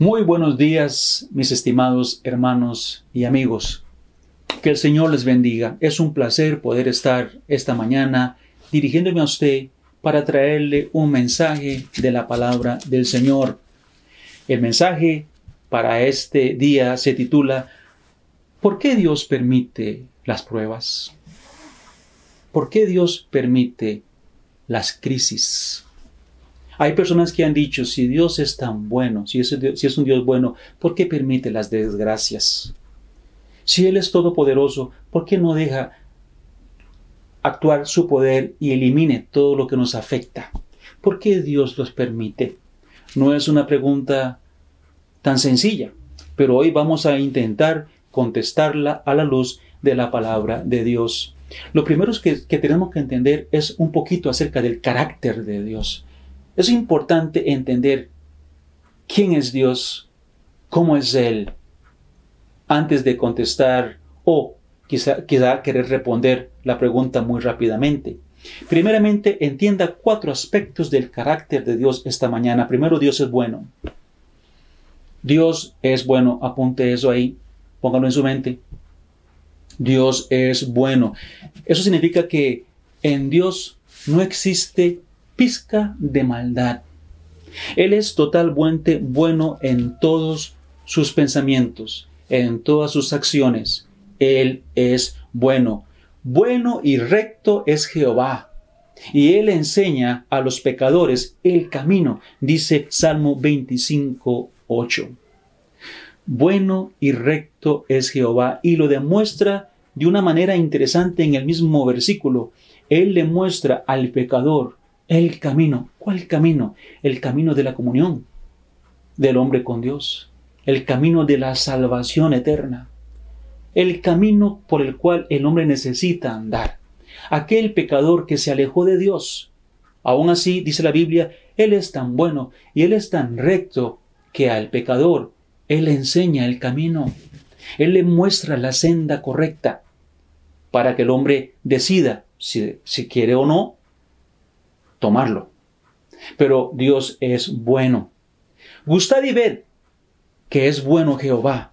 Muy buenos días, mis estimados hermanos y amigos. Que el Señor les bendiga. Es un placer poder estar esta mañana dirigiéndome a usted para traerle un mensaje de la palabra del Señor. El mensaje para este día se titula ¿Por qué Dios permite las pruebas? ¿Por qué Dios permite las crisis? Hay personas que han dicho, si Dios es tan bueno, si es, un Dios bueno, ¿por qué permite las desgracias? Si Él es todopoderoso, ¿por qué no deja actuar su poder y elimine todo lo que nos afecta? ¿Por qué Dios los permite? No es una pregunta tan sencilla, pero hoy vamos a intentar contestarla a la luz de la palabra de Dios. Lo primero que, que tenemos que entender es un poquito acerca del carácter de Dios. Es importante entender quién es Dios, cómo es Él, antes de contestar o quizá, quizá querer responder la pregunta muy rápidamente. Primeramente, entienda cuatro aspectos del carácter de Dios esta mañana. Primero, Dios es bueno. Dios es bueno, apunte eso ahí, póngalo en su mente. Dios es bueno. Eso significa que en Dios no existe pizca de maldad. Él es totalmente bueno en todos sus pensamientos, en todas sus acciones. Él es bueno. Bueno y recto es Jehová. Y Él enseña a los pecadores el camino, dice Salmo 25, 8. Bueno y recto es Jehová y lo demuestra de una manera interesante en el mismo versículo. Él le muestra al pecador el camino. ¿Cuál camino? El camino de la comunión del hombre con Dios. El camino de la salvación eterna. El camino por el cual el hombre necesita andar. Aquel pecador que se alejó de Dios. Aún así, dice la Biblia, Él es tan bueno y Él es tan recto que al pecador Él le enseña el camino. Él le muestra la senda correcta para que el hombre decida si, si quiere o no tomarlo. Pero Dios es bueno. Gustad y ved que es bueno Jehová.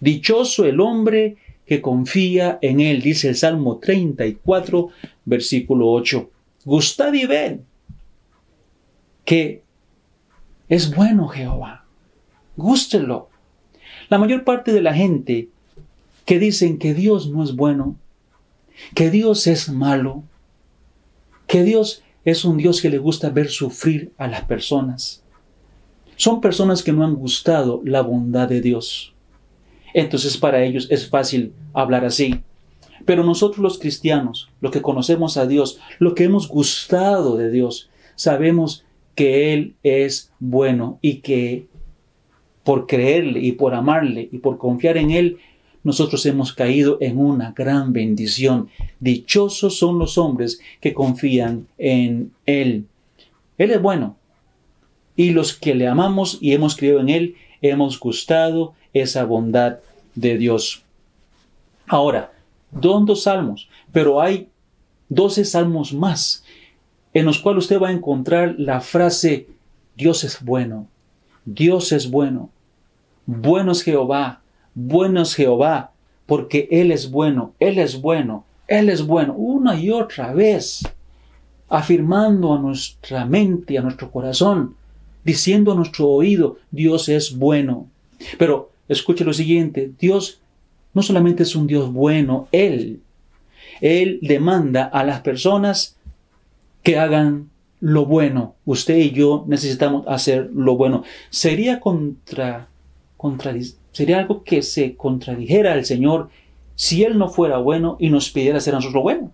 Dichoso el hombre que confía en él, dice el Salmo 34, versículo 8. Gustad y ved que es bueno Jehová. Gústelo. La mayor parte de la gente que dicen que Dios no es bueno, que Dios es malo, que Dios es un Dios que le gusta ver sufrir a las personas. Son personas que no han gustado la bondad de Dios. Entonces para ellos es fácil hablar así. Pero nosotros los cristianos, los que conocemos a Dios, los que hemos gustado de Dios, sabemos que Él es bueno y que por creerle y por amarle y por confiar en Él, nosotros hemos caído en una gran bendición. Dichosos son los hombres que confían en Él. Él es bueno. Y los que le amamos y hemos creído en Él, hemos gustado esa bondad de Dios. Ahora, dos salmos, pero hay doce salmos más en los cuales usted va a encontrar la frase Dios es bueno, Dios es bueno, bueno es Jehová, bueno es Jehová, porque Él es bueno, Él es bueno, Él es bueno, una y otra vez, afirmando a nuestra mente, a nuestro corazón, diciendo a nuestro oído, Dios es bueno. Pero escuche lo siguiente, Dios no solamente es un Dios bueno, Él, Él demanda a las personas que hagan lo bueno. Usted y yo necesitamos hacer lo bueno. Sería contra, Sería algo que se contradijera al Señor si Él no fuera bueno y nos pidiera hacer nosotros lo bueno.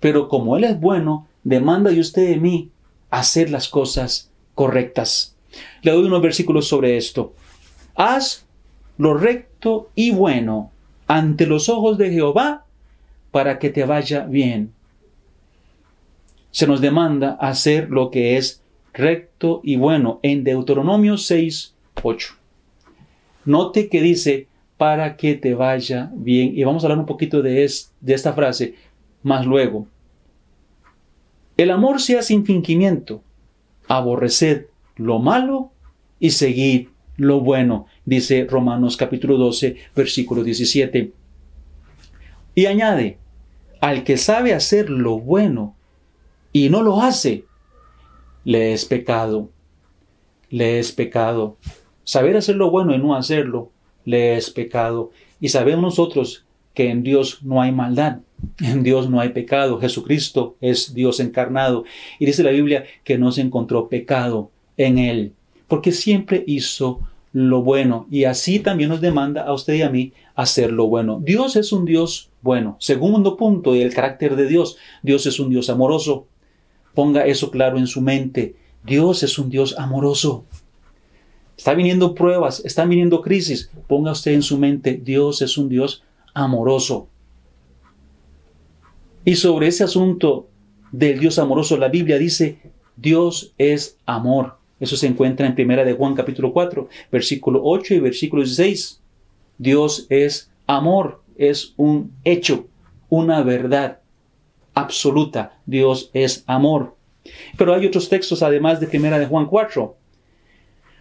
Pero como Él es bueno, demanda de usted de mí hacer las cosas correctas. Le doy unos versículos sobre esto. Haz lo recto y bueno ante los ojos de Jehová para que te vaya bien. Se nos demanda hacer lo que es recto y bueno en Deuteronomio 6, 8. Note que dice, para que te vaya bien. Y vamos a hablar un poquito de, esta frase más luego. El amor sea sin fingimiento. Aborreced lo malo y seguid lo bueno, dice Romanos capítulo 12, versículo 17. Y añade, al que sabe hacer lo bueno y no lo hace, le es pecado. Le es pecado. Saber hacer lo bueno y no hacerlo, le es pecado. Y sabemos nosotros que en Dios no hay maldad, en Dios no hay pecado. Jesucristo es Dios encarnado. Y dice la Biblia que no se encontró pecado en él, porque siempre hizo lo bueno. Y así también nos demanda a usted y a mí hacer lo bueno. Dios es un Dios bueno. Segundo punto, el carácter de Dios. Dios es un Dios amoroso. Ponga eso claro en su mente. Dios es un Dios amoroso. Está viniendo pruebas, están viniendo crisis. Ponga usted en su mente, Dios es un Dios amoroso. Y sobre ese asunto del Dios amoroso, la Biblia dice, Dios es amor. Eso se encuentra en Primera de Juan capítulo 4, versículo 8 y versículo 16. Dios es amor, es un hecho, una verdad absoluta. Dios es amor. Pero hay otros textos además de Primera de Juan 4.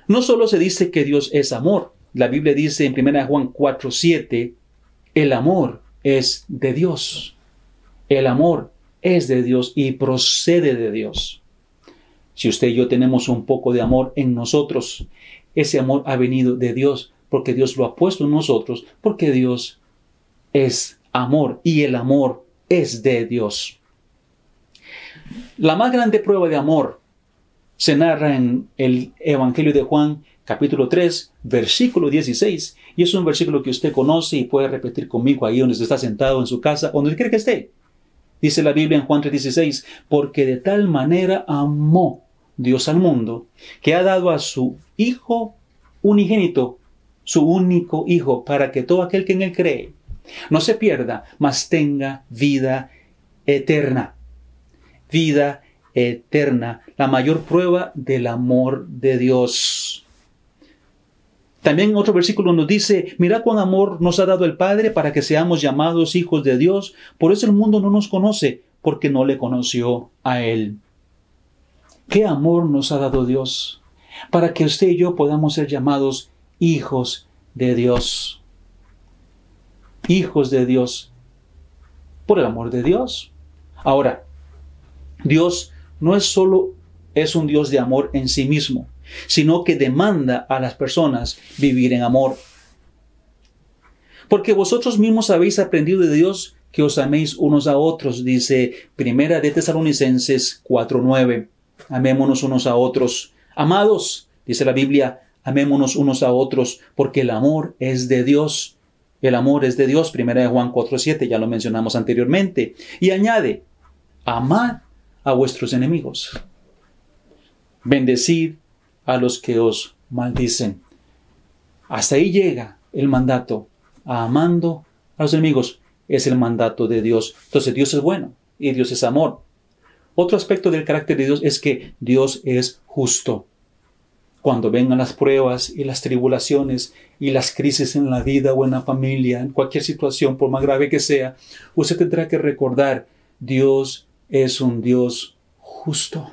No solo se dice que Dios es amor. La Biblia dice en Primera de Juan 4, 7, el amor es de Dios. El amor es de Dios y procede de Dios. Si usted y yo tenemos un poco de amor en nosotros, ese amor ha venido de Dios, porque Dios lo ha puesto en nosotros, porque Dios es amor y el amor es de Dios. La más grande prueba de amor se narra en el Evangelio de Juan, capítulo 3, versículo 16, y es un versículo que usted conoce y puede repetir conmigo ahí donde está sentado en su casa, donde quiera que esté. Dice la Biblia en Juan 3:16, porque de tal manera amó Dios al mundo, que ha dado a su Hijo unigénito, su único Hijo, para que todo aquel que en él cree no se pierda, mas tenga vida eterna. Vida eterna, la mayor prueba del amor de Dios. También otro versículo nos dice, mira cuán amor nos ha dado el Padre para que seamos llamados hijos de Dios. Por eso el mundo no nos conoce, porque no le conoció a Él. ¿Qué amor nos ha dado Dios para que usted y yo podamos ser llamados hijos de Dios? Hijos de Dios por el amor de Dios. Ahora, Dios no es solo es un Dios de amor en sí mismo, sino que demanda a las personas vivir en amor. Porque vosotros mismos habéis aprendido de Dios que os améis unos a otros, dice Primera de Tesalonicenses 4:9 amémonos unos a otros. Amados, dice la Biblia, amémonos unos a otros, porque el amor es de Dios. El amor es de Dios, primera de Juan 4.7, ya lo mencionamos anteriormente. Y añade, amad a vuestros enemigos. Bendecid a los que os maldicen. Hasta ahí llega el mandato. Amando a los enemigos es el mandato de Dios. Entonces Dios es bueno y Dios es amor. Otro aspecto del carácter de Dios es que Dios es justo. Cuando vengan las pruebas y las tribulaciones y las crisis en la vida o en la familia, en cualquier situación, por más grave que sea, usted tendrá que recordar, Dios es un Dios justo.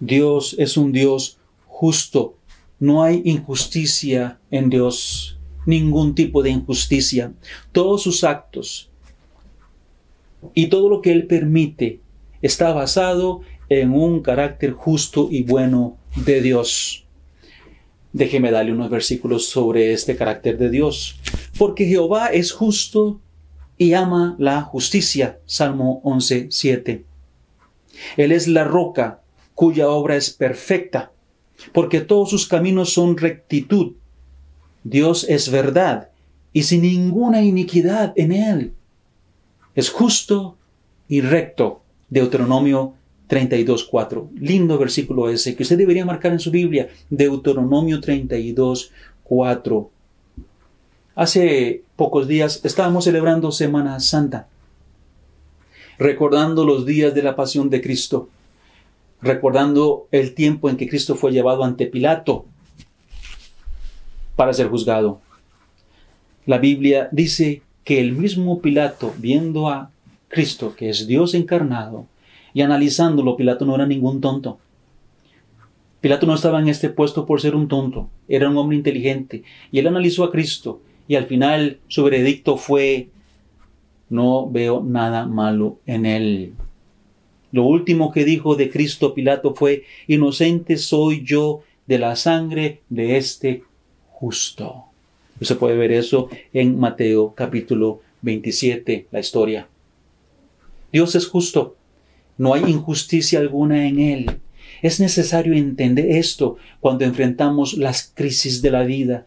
Dios es un Dios justo. No hay injusticia en Dios, ningún tipo de injusticia. Todos sus actos, y todo lo que Él permite está basado en un carácter justo y bueno de Dios. Déjeme darle unos versículos sobre este carácter de Dios. Porque Jehová es justo y ama la justicia. Salmo 11, 7. Él es la roca cuya obra es perfecta, porque todos sus caminos son rectitud. Dios es verdad y sin ninguna iniquidad en él es justo y recto. Deuteronomio 32.4. Lindo versículo ese que usted debería marcar en su Biblia. Deuteronomio 32.4. Hace pocos días estábamos celebrando Semana Santa, recordando los días de la pasión de Cristo, recordando el tiempo en que Cristo fue llevado ante Pilato para ser juzgado. La Biblia dice que el mismo Pilato, viendo a Cristo, que es Dios encarnado, y analizándolo, Pilato no era ningún tonto. Pilato no estaba en este puesto por ser un tonto, era un hombre inteligente, y él analizó a Cristo, y al final su veredicto fue, no veo nada malo en él. Lo último que dijo de Cristo Pilato fue, inocente soy yo de la sangre de este justo. Se puede ver eso en Mateo capítulo 27, la historia. Dios es justo. No hay injusticia alguna en Él. Es necesario entender esto cuando enfrentamos las crisis de la vida.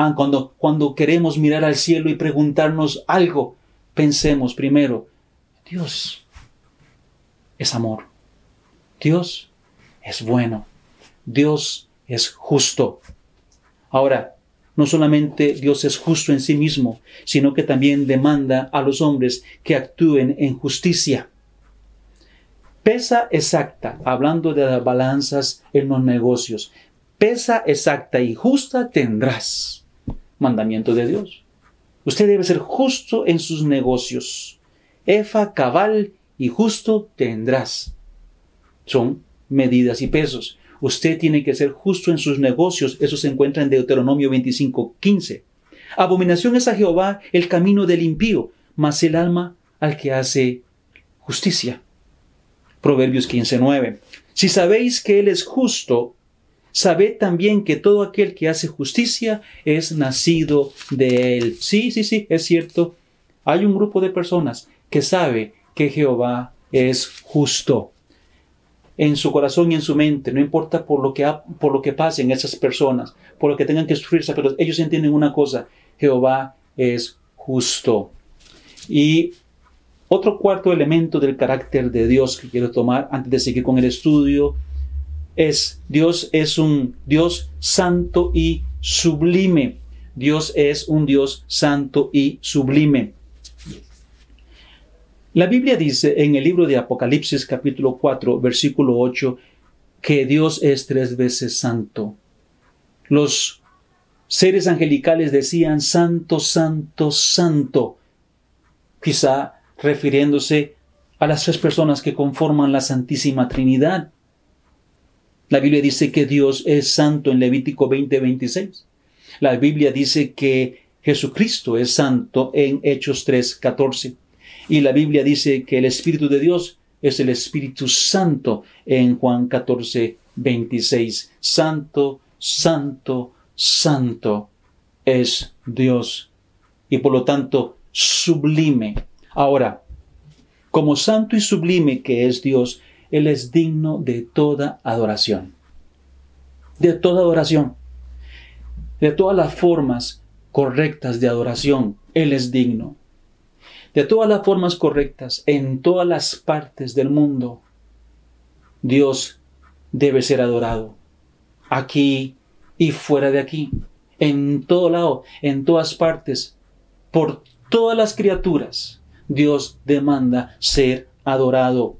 Ah, cuando, cuando queremos mirar al cielo y preguntarnos algo, pensemos primero, Dios es amor. Dios es bueno. Dios es justo. Ahora, no solamente Dios es justo en sí mismo, sino que también demanda a los hombres que actúen en justicia. Pesa exacta, hablando de las balanzas en los negocios, pesa exacta y justa tendrás. Mandamiento de Dios. Usted debe ser justo en sus negocios. Efa, cabal y justo tendrás. Son medidas y pesos. Usted tiene que ser justo en sus negocios. Eso se encuentra en Deuteronomio 25, 15. Abominación es a Jehová el camino del impío, mas el alma al que hace justicia. Proverbios 15:9. Si sabéis que Él es justo, sabed también que todo aquel que hace justicia es nacido de Él. Sí, sí, sí, es cierto. Hay un grupo de personas que sabe que Jehová es justo. En su corazón y en su mente, no importa por lo que, por lo que pasen esas personas, por lo que tengan que sufrirse, pero ellos entienden una cosa, Jehová es justo. Y otro cuarto elemento del carácter de Dios que quiero tomar antes de seguir con el estudio es Dios es un Dios santo y sublime. Dios es un Dios santo y sublime. La Biblia dice en el libro de Apocalipsis capítulo 4 versículo 8 que Dios es tres veces santo. Los seres angelicales decían santo, santo, santo. Quizá refiriéndose a las tres personas que conforman la Santísima Trinidad. La Biblia dice que Dios es santo en Levítico 20:26. La Biblia dice que Jesucristo es santo en Hechos 3:14. Y la Biblia dice que el Espíritu de Dios es el Espíritu Santo en Juan 14:26. Santo, santo, santo es Dios. Y por lo tanto, sublime Ahora, como santo y sublime que es Dios, Él es digno de toda adoración. De toda adoración. De todas las formas correctas de adoración, Él es digno. De todas las formas correctas en todas las partes del mundo, Dios debe ser adorado. Aquí y fuera de aquí. En todo lado, en todas partes, por todas las criaturas Dios demanda ser adorado.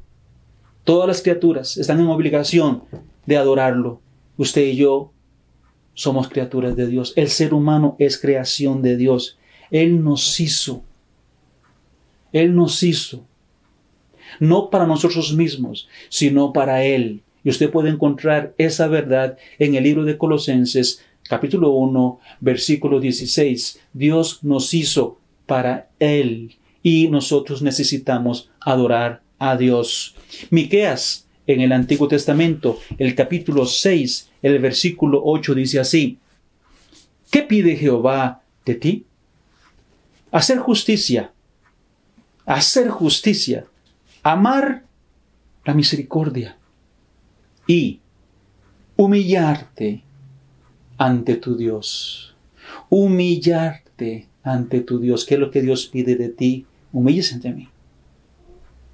Todas las criaturas están en obligación de adorarlo. Usted y yo somos criaturas de Dios. El ser humano es creación de Dios. Él nos hizo. Él nos hizo. No para nosotros mismos, sino para Él. Y usted puede encontrar esa verdad en el libro de Colosenses, capítulo 1, versículo 16. Dios nos hizo para Él y nosotros necesitamos adorar a Dios. Miqueas en el Antiguo Testamento, el capítulo 6, el versículo 8 dice así: ¿Qué pide Jehová de ti? Hacer justicia, hacer justicia, amar la misericordia y humillarte ante tu Dios. Humillarte ante tu Dios. ¿Qué es lo que Dios pide de ti? Humíllese ante mí.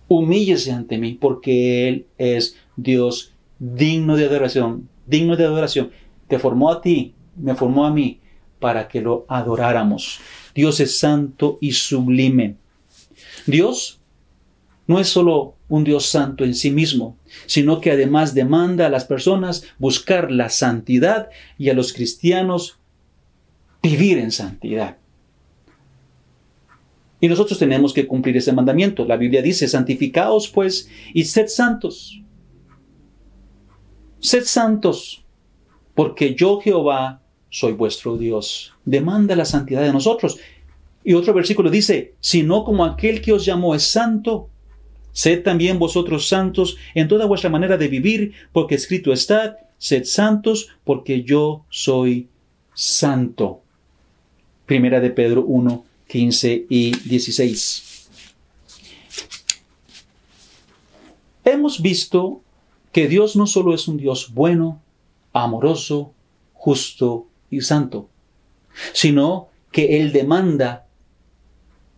Humíllese ante mí porque Él es Dios digno de adoración, digno de adoración. Te formó a ti, me formó a mí para que lo adoráramos. Dios es santo y sublime. Dios no es solo un Dios santo en sí mismo, sino que además demanda a las personas buscar la santidad y a los cristianos vivir en santidad. Y nosotros tenemos que cumplir ese mandamiento. La Biblia dice, santificaos pues y sed santos. Sed santos, porque yo Jehová soy vuestro Dios. Demanda la santidad de nosotros. Y otro versículo dice, sino como aquel que os llamó es santo, sed también vosotros santos en toda vuestra manera de vivir, porque escrito está, sed santos, porque yo soy santo. Primera de Pedro 1, 15 y 16. Hemos visto que Dios no solo es un Dios bueno, amoroso, justo y santo, sino que Él demanda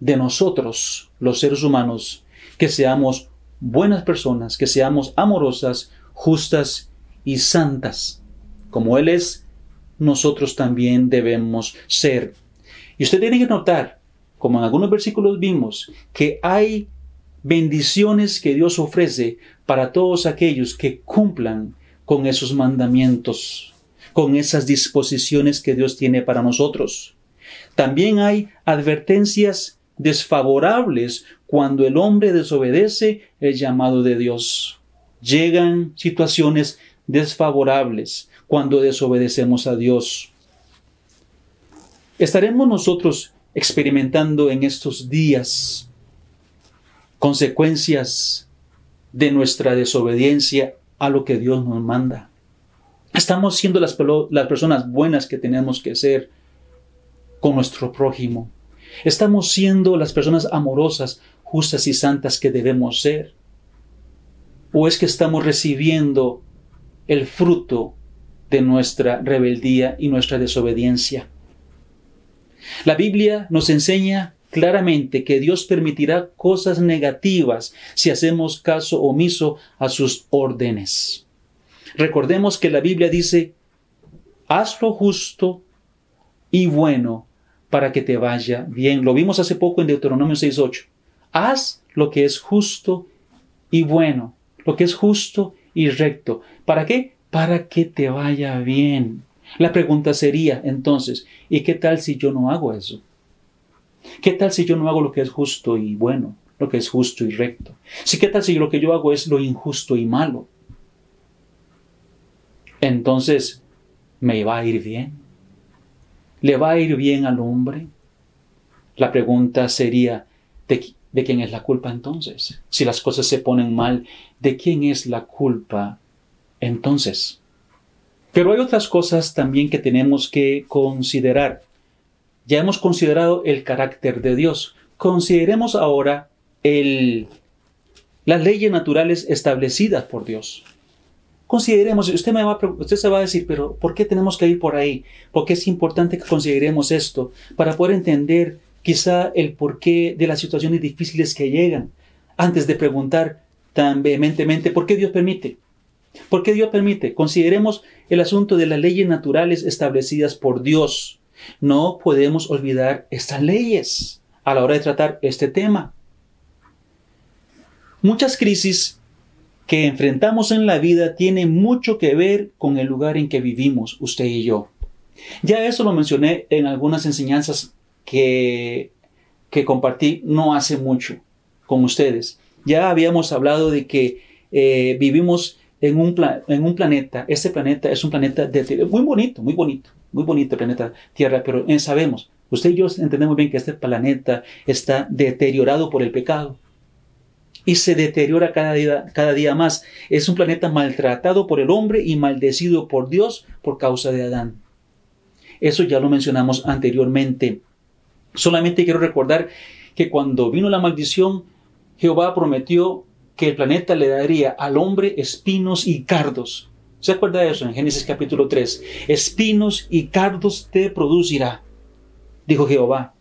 de nosotros, los seres humanos, que seamos buenas personas, que seamos amorosas, justas y santas. Como Él es, nosotros también debemos ser. Y usted tiene que notar, como en algunos versículos vimos, que hay bendiciones que Dios ofrece para todos aquellos que cumplan con esos mandamientos, con esas disposiciones que Dios tiene para nosotros. También hay advertencias desfavorables cuando el hombre desobedece el llamado de Dios. Llegan situaciones desfavorables cuando desobedecemos a Dios. ¿Estaremos nosotros experimentando en estos días consecuencias de nuestra desobediencia a lo que Dios nos manda? ¿Estamos siendo las, las personas buenas que tenemos que ser con nuestro prójimo? ¿Estamos siendo las personas amorosas, justas y santas que debemos ser? ¿O es que estamos recibiendo el fruto de nuestra rebeldía y nuestra desobediencia. La Biblia nos enseña claramente que Dios permitirá cosas negativas si hacemos caso omiso a sus órdenes. Recordemos que la Biblia dice, haz lo justo y bueno para que te vaya bien. Lo vimos hace poco en Deuteronomio 6.8. Haz lo que es justo y bueno, lo que es justo y recto. ¿Para qué? Para que te vaya bien. La pregunta sería entonces, ¿y qué tal si yo no hago eso? ¿Qué tal si yo no hago lo que es justo y bueno, lo que es justo y recto? ¿Sí, ¿Qué tal si lo que yo hago es lo injusto y malo? Entonces, ¿me va a ir bien? ¿Le va a ir bien al hombre? La pregunta sería, ¿de, ¿de quién es la culpa entonces? Si las cosas se ponen mal, ¿de quién es la culpa entonces. Pero hay otras cosas también que tenemos que considerar. Ya hemos considerado el carácter de Dios. Consideremos ahora las leyes naturales establecidas por Dios. Consideremos, usted, me va, usted se va a decir, pero ¿por qué tenemos que ir por ahí? Porque es importante que consideremos esto para poder entender quizá el porqué de las situaciones difíciles que llegan, antes de preguntar tan vehementemente por qué Dios permite. ¿Por qué Dios permite? Consideremos el asunto de las leyes naturales establecidas por Dios. No podemos olvidar estas leyes a la hora de tratar este tema. Muchas crisis que enfrentamos en la vida tienen mucho que ver con el lugar en que vivimos, usted y yo. Ya eso lo mencioné en algunas enseñanzas que, que compartí no hace mucho con ustedes. Ya habíamos hablado de que eh, vivimos en un, en un planeta, este planeta es un planeta muy bonito, muy bonito, muy bonito el planeta Tierra, pero eh, sabemos, usted y yo entendemos bien que este planeta está deteriorado por el pecado y se deteriora cada día, cada día más. Es un planeta maltratado por el hombre y maldecido por Dios por causa de Adán. Eso ya lo mencionamos anteriormente. Solamente quiero recordar que cuando vino la maldición, Jehová prometió que el planeta le daría al hombre espinos y cardos. ¿Se acuerda de eso en Génesis capítulo 3? Espinos y cardos te producirá, dijo Jehová.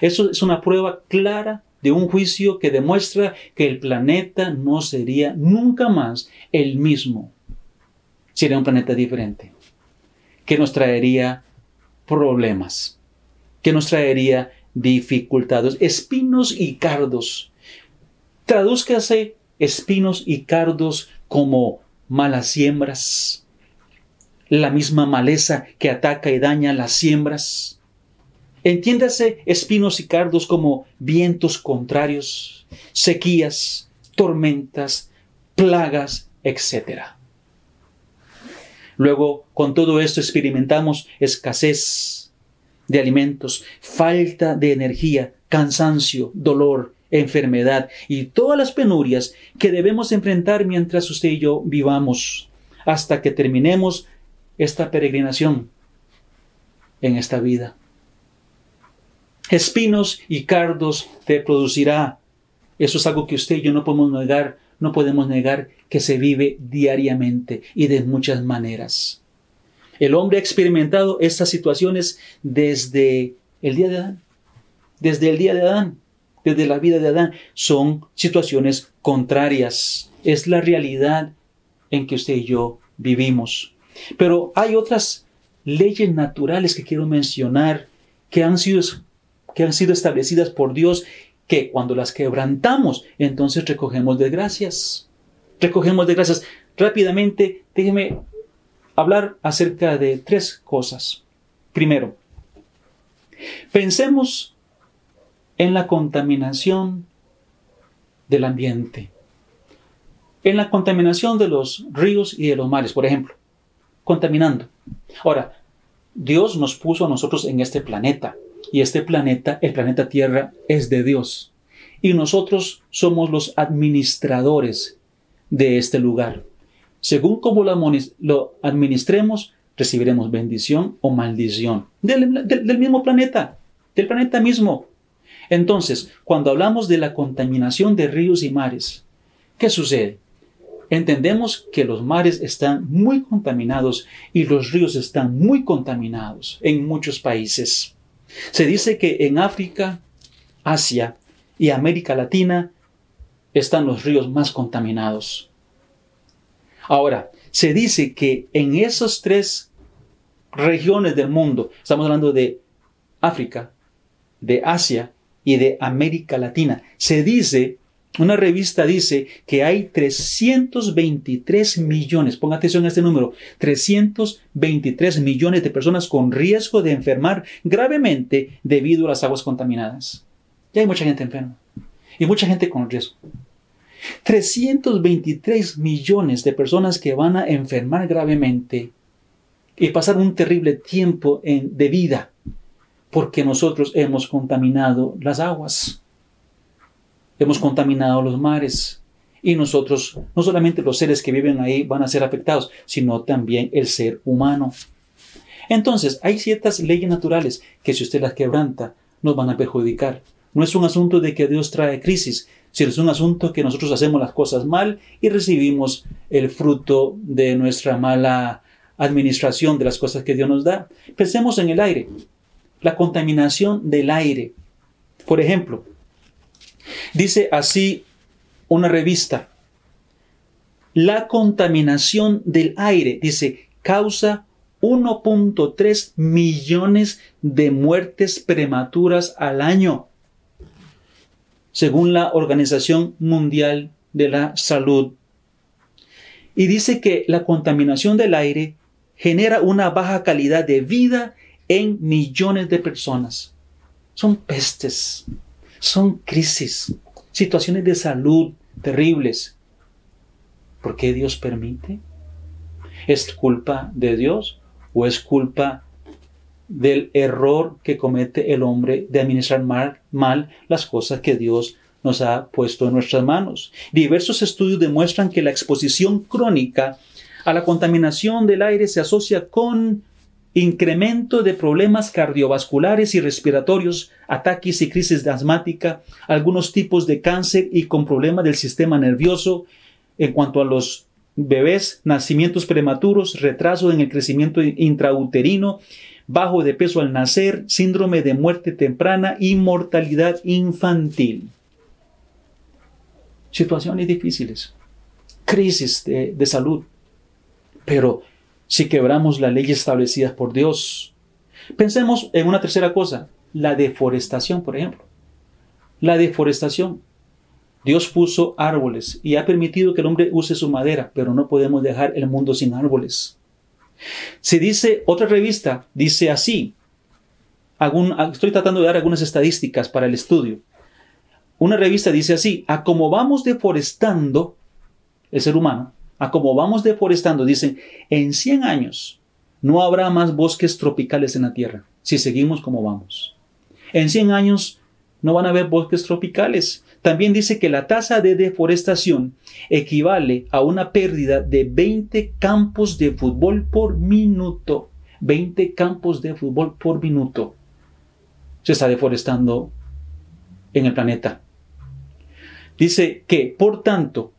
Eso es una prueba clara de un juicio que demuestra que el planeta no sería nunca más el mismo. Sería un planeta diferente, que nos traería problemas, que nos traería dificultades, espinos y cardos. Tradúzcase espinos y cardos como malas siembras, la misma maleza que ataca y daña las siembras. Entiéndase espinos y cardos como vientos contrarios, sequías, tormentas, plagas, etc. Luego, con todo esto experimentamos escasez de alimentos, falta de energía, cansancio, dolor, enfermedad y todas las penurias que debemos enfrentar mientras usted y yo vivamos hasta que terminemos esta peregrinación en esta vida. Espinos y cardos te producirá. Eso es algo que usted y yo no podemos negar, no podemos negar que se vive diariamente y de muchas maneras. El hombre ha experimentado estas situaciones desde el día de Adán. Desde el día de Adán, desde la vida de Adán. Son situaciones contrarias. Es la realidad en que usted y yo vivimos. Pero hay otras leyes naturales que quiero mencionar que han sido, que han sido establecidas por Dios que cuando las quebrantamos, entonces recogemos desgracias. Recogemos desgracias. Rápidamente, déjeme hablar acerca de tres cosas. Primero, pensemos en la contaminación del ambiente, en la contaminación de los ríos y de los mares, por ejemplo, contaminando. Ahora, Dios nos puso a nosotros en este planeta y este planeta, el planeta Tierra, es de Dios. Y nosotros somos los administradores de este lugar. Según cómo lo administremos, recibiremos bendición o maldición del, del mismo planeta, del planeta mismo. Entonces, cuando hablamos de la contaminación de ríos y mares, ¿qué sucede? Entendemos que los mares están muy contaminados y los ríos están muy contaminados en muchos países. Se dice que en África, Asia y América Latina están los ríos más contaminados. Ahora, se dice que en esas tres regiones del mundo, estamos hablando de África, de Asia y de América Latina, se dice una revista dice que hay 323 millones, ponga atención a este número, 323 millones de personas con riesgo de enfermar gravemente debido a las aguas contaminadas. Ya hay mucha gente enferma y mucha gente con riesgo. 323 millones de personas que van a enfermar gravemente y pasar un terrible tiempo de vida porque nosotros hemos contaminado las aguas hemos contaminado los mares. Y nosotros, no solamente los seres que viven ahí van a ser afectados, sino también el ser humano. Entonces, hay ciertas leyes naturales que si usted las quebranta, nos van a perjudicar. No es un asunto de que Dios trae crisis, sino es un asunto que nosotros hacemos las cosas mal y recibimos el fruto de nuestra mala administración de las cosas que Dios nos da. Pensemos en el aire, la contaminación del aire. Por ejemplo, Dice así una revista, la contaminación del aire, dice, causa 1.3 millones de muertes prematuras al año, según la Organización Mundial de la Salud. Y dice que la contaminación del aire genera una baja calidad de vida en millones de personas. Son pestes, son crisis, situaciones de salud terribles. ¿Por qué Dios permite? ¿Es culpa de Dios o es culpa del error que comete el hombre de administrar mal, mal, las cosas que Dios nos ha puesto en nuestras manos. Diversos estudios demuestran que la exposición crónica a la contaminación del aire se asocia con incremento de problemas cardiovasculares y respiratorios, ataques y crisis asmática, algunos tipos de cáncer y con problemas del sistema nervioso. En cuanto a los bebés, nacimientos prematuros, retraso en el crecimiento intrauterino, bajo de peso al nacer, síndrome de muerte temprana y mortalidad infantil. Situaciones difíciles, crisis de, de salud. Pero si quebramos las leyes establecidas por Dios. Pensemos en una tercera cosa, la deforestación, por ejemplo. La deforestación. Dios puso árboles y ha permitido que el hombre use su madera, pero no podemos dejar el mundo sin árboles. Se dice, otra revista dice así, estoy tratando de dar algunas estadísticas para el estudio. Una revista dice así, a como vamos deforestando el ser humano, a como vamos deforestando, dicen, en 100 años no habrá más bosques tropicales en la Tierra, si seguimos como vamos. En 100 años no van a haber bosques tropicales. También dice que la tasa de deforestación equivale a una pérdida de 20 campos de fútbol por minuto. 20 campos de fútbol por minuto. Se está deforestando en el planeta. Dice que, por tanto,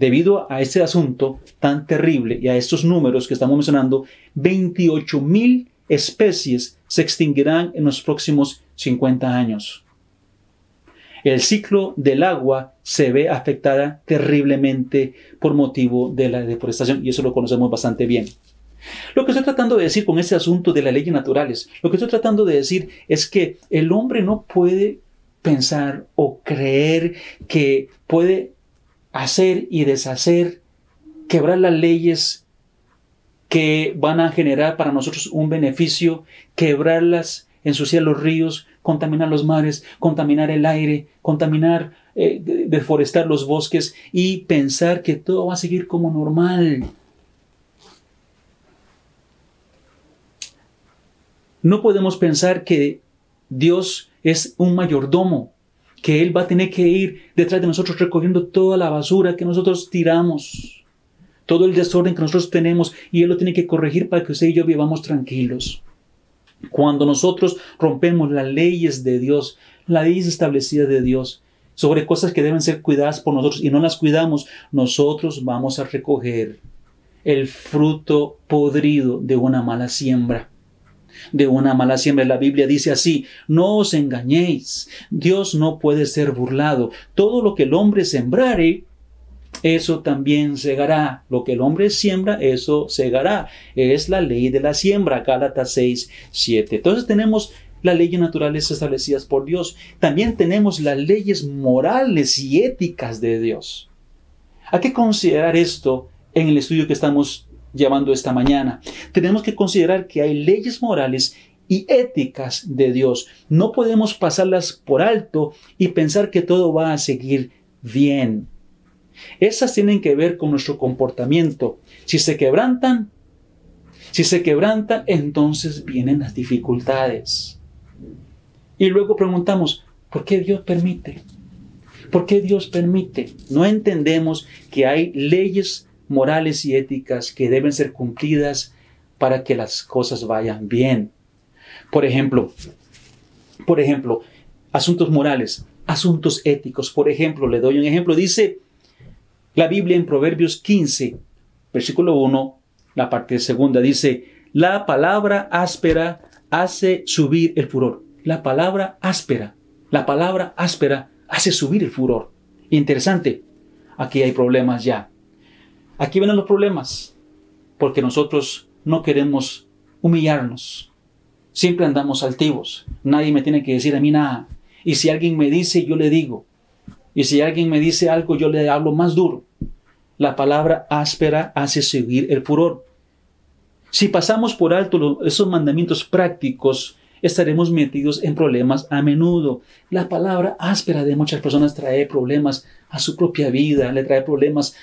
debido a este asunto tan terrible y a estos números que estamos mencionando, 28 mil especies se extinguirán en los próximos 50 años. El ciclo del agua se ve afectada terriblemente por motivo de la deforestación y eso lo conocemos bastante bien. Lo que estoy tratando de decir con este asunto de las leyes naturales, lo que estoy tratando de decir es que el hombre no puede pensar o creer que puede hacer y deshacer, quebrar las leyes que van a generar para nosotros un beneficio, quebrarlas, ensuciar los ríos, contaminar los mares, contaminar el aire, contaminar, eh, deforestar los bosques y pensar que todo va a seguir como normal. No podemos pensar que Dios es un mayordomo, que Él va a tener que ir detrás de nosotros recogiendo toda la basura que nosotros tiramos, todo el desorden que nosotros tenemos, y Él lo tiene que corregir para que usted y yo vivamos tranquilos. Cuando nosotros rompemos las leyes de Dios, las leyes establecidas de Dios, sobre cosas que deben ser cuidadas por nosotros y no las cuidamos, nosotros vamos a recoger el fruto podrido de una mala siembra de una mala siembra. La Biblia dice así, no os engañéis, Dios no puede ser burlado. Todo lo que el hombre sembrare, eso también segará. Lo que el hombre siembra, eso segará. Es la ley de la siembra, Gálatas 6, 7. Entonces tenemos las leyes naturales establecidas por Dios. También tenemos las leyes morales y éticas de Dios. Hay que considerar esto en el estudio que estamos llevando esta mañana. Tenemos que considerar que hay leyes morales y éticas de Dios. No podemos pasarlas por alto y pensar que todo va a seguir bien. Esas tienen que ver con nuestro comportamiento. Si se quebrantan, si se quebrantan, entonces vienen las dificultades. Y luego preguntamos, ¿por qué Dios permite? ¿Por qué Dios permite? No entendemos que hay leyes morales y éticas que deben ser cumplidas para que las cosas vayan bien. Por ejemplo, por ejemplo, asuntos morales, asuntos éticos. Por ejemplo, le doy un ejemplo. Dice la Biblia en Proverbios 15, versículo 1, la parte segunda, dice, la palabra áspera hace subir el furor. La palabra áspera, la palabra áspera hace subir el furor. Interesante. Aquí hay problemas ya. Aquí vienen los problemas, porque nosotros no queremos humillarnos. Siempre andamos altivos. Nadie me tiene que decir a mí nada. Y si alguien me dice, yo le digo. Y si alguien me dice algo, yo le hablo más duro. La palabra áspera hace seguir el furor. Si pasamos por alto esos mandamientos prácticos, estaremos metidos en problemas a menudo. La palabra áspera de muchas personas trae problemas a su propia vida, le trae problemas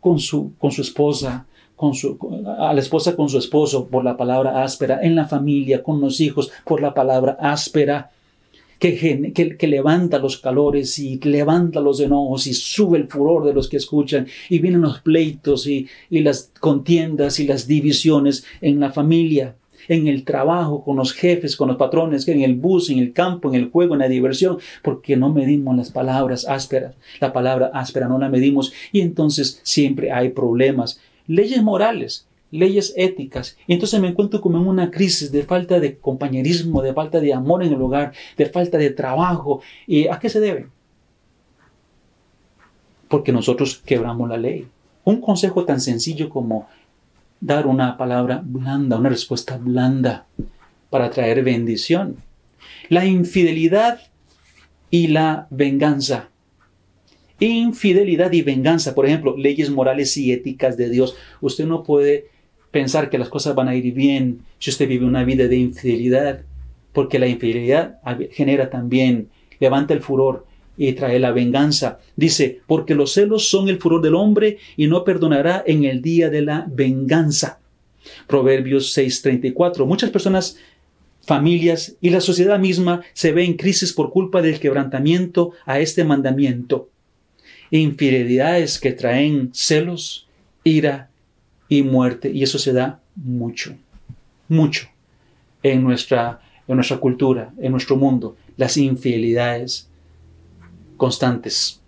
con su, con su esposa, con su, a la esposa con su esposo por la palabra áspera, en la familia, con los hijos por la palabra áspera. Que, que, levanta los calores y levanta los enojos y sube el furor de los que escuchan y vienen los pleitos y, y las contiendas y las divisiones en la familia en el trabajo, con los jefes, con los patrones, en el bus, en el campo, en el juego, en la diversión, porque no medimos las palabras ásperas. La palabra áspera no la medimos y entonces siempre hay problemas. Leyes morales, leyes éticas. Y entonces me encuentro como en una crisis de falta de compañerismo, de falta de amor en el hogar, de falta de trabajo. ¿Y a qué se debe? Porque nosotros quebramos la ley. Un consejo tan sencillo como dar una palabra blanda, una respuesta blanda para traer bendición. La infidelidad y la venganza. Infidelidad y venganza, por ejemplo, leyes morales y éticas de Dios. Usted no puede pensar que las cosas van a ir bien si usted vive una vida de infidelidad, porque la infidelidad genera también, levanta el furor, y trae la venganza. Dice, porque los celos son el furor del hombre y no perdonará en el día de la venganza. Proverbios 6:34. Muchas personas, familias y la sociedad misma se ve en crisis por culpa del quebrantamiento a este mandamiento. Infidelidades que traen celos, ira y muerte. Y eso se da mucho, mucho en nuestra, en nuestra cultura, en nuestro mundo. Las infidelidades constantes.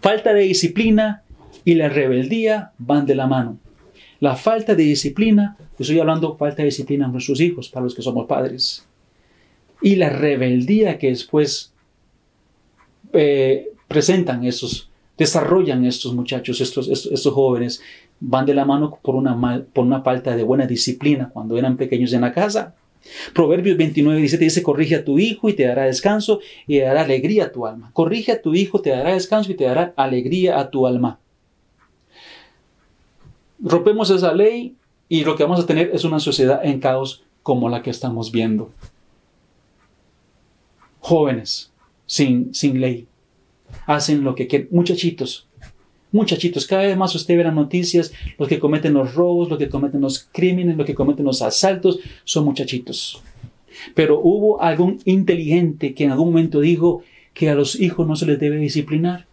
Falta de disciplina y la rebeldía van de la mano. La falta de disciplina, estoy hablando falta de disciplina en nuestros hijos, para los que somos padres. Y la rebeldía que después eh, presentan estos, desarrollan estos muchachos, estos, estos, jóvenes, van de la mano por una, por una falta de buena disciplina cuando eran pequeños en la casa. Proverbios 29, 17 dice, corrige a tu hijo y te dará descanso y te dará alegría a tu alma. Corrige a tu hijo, te dará descanso y te dará alegría a tu alma. Rompemos esa ley y lo que vamos a tener es una sociedad en caos como la que estamos viendo. Jóvenes sin, sin ley hacen lo que quieren. Muchachitos, muchachitos, cada vez más usted ve las noticias, los que cometen los robos, los que cometen los crímenes, los que cometen los asaltos, son muchachitos. Pero hubo algún inteligente que en algún momento dijo que a los hijos no se les debe disciplinar,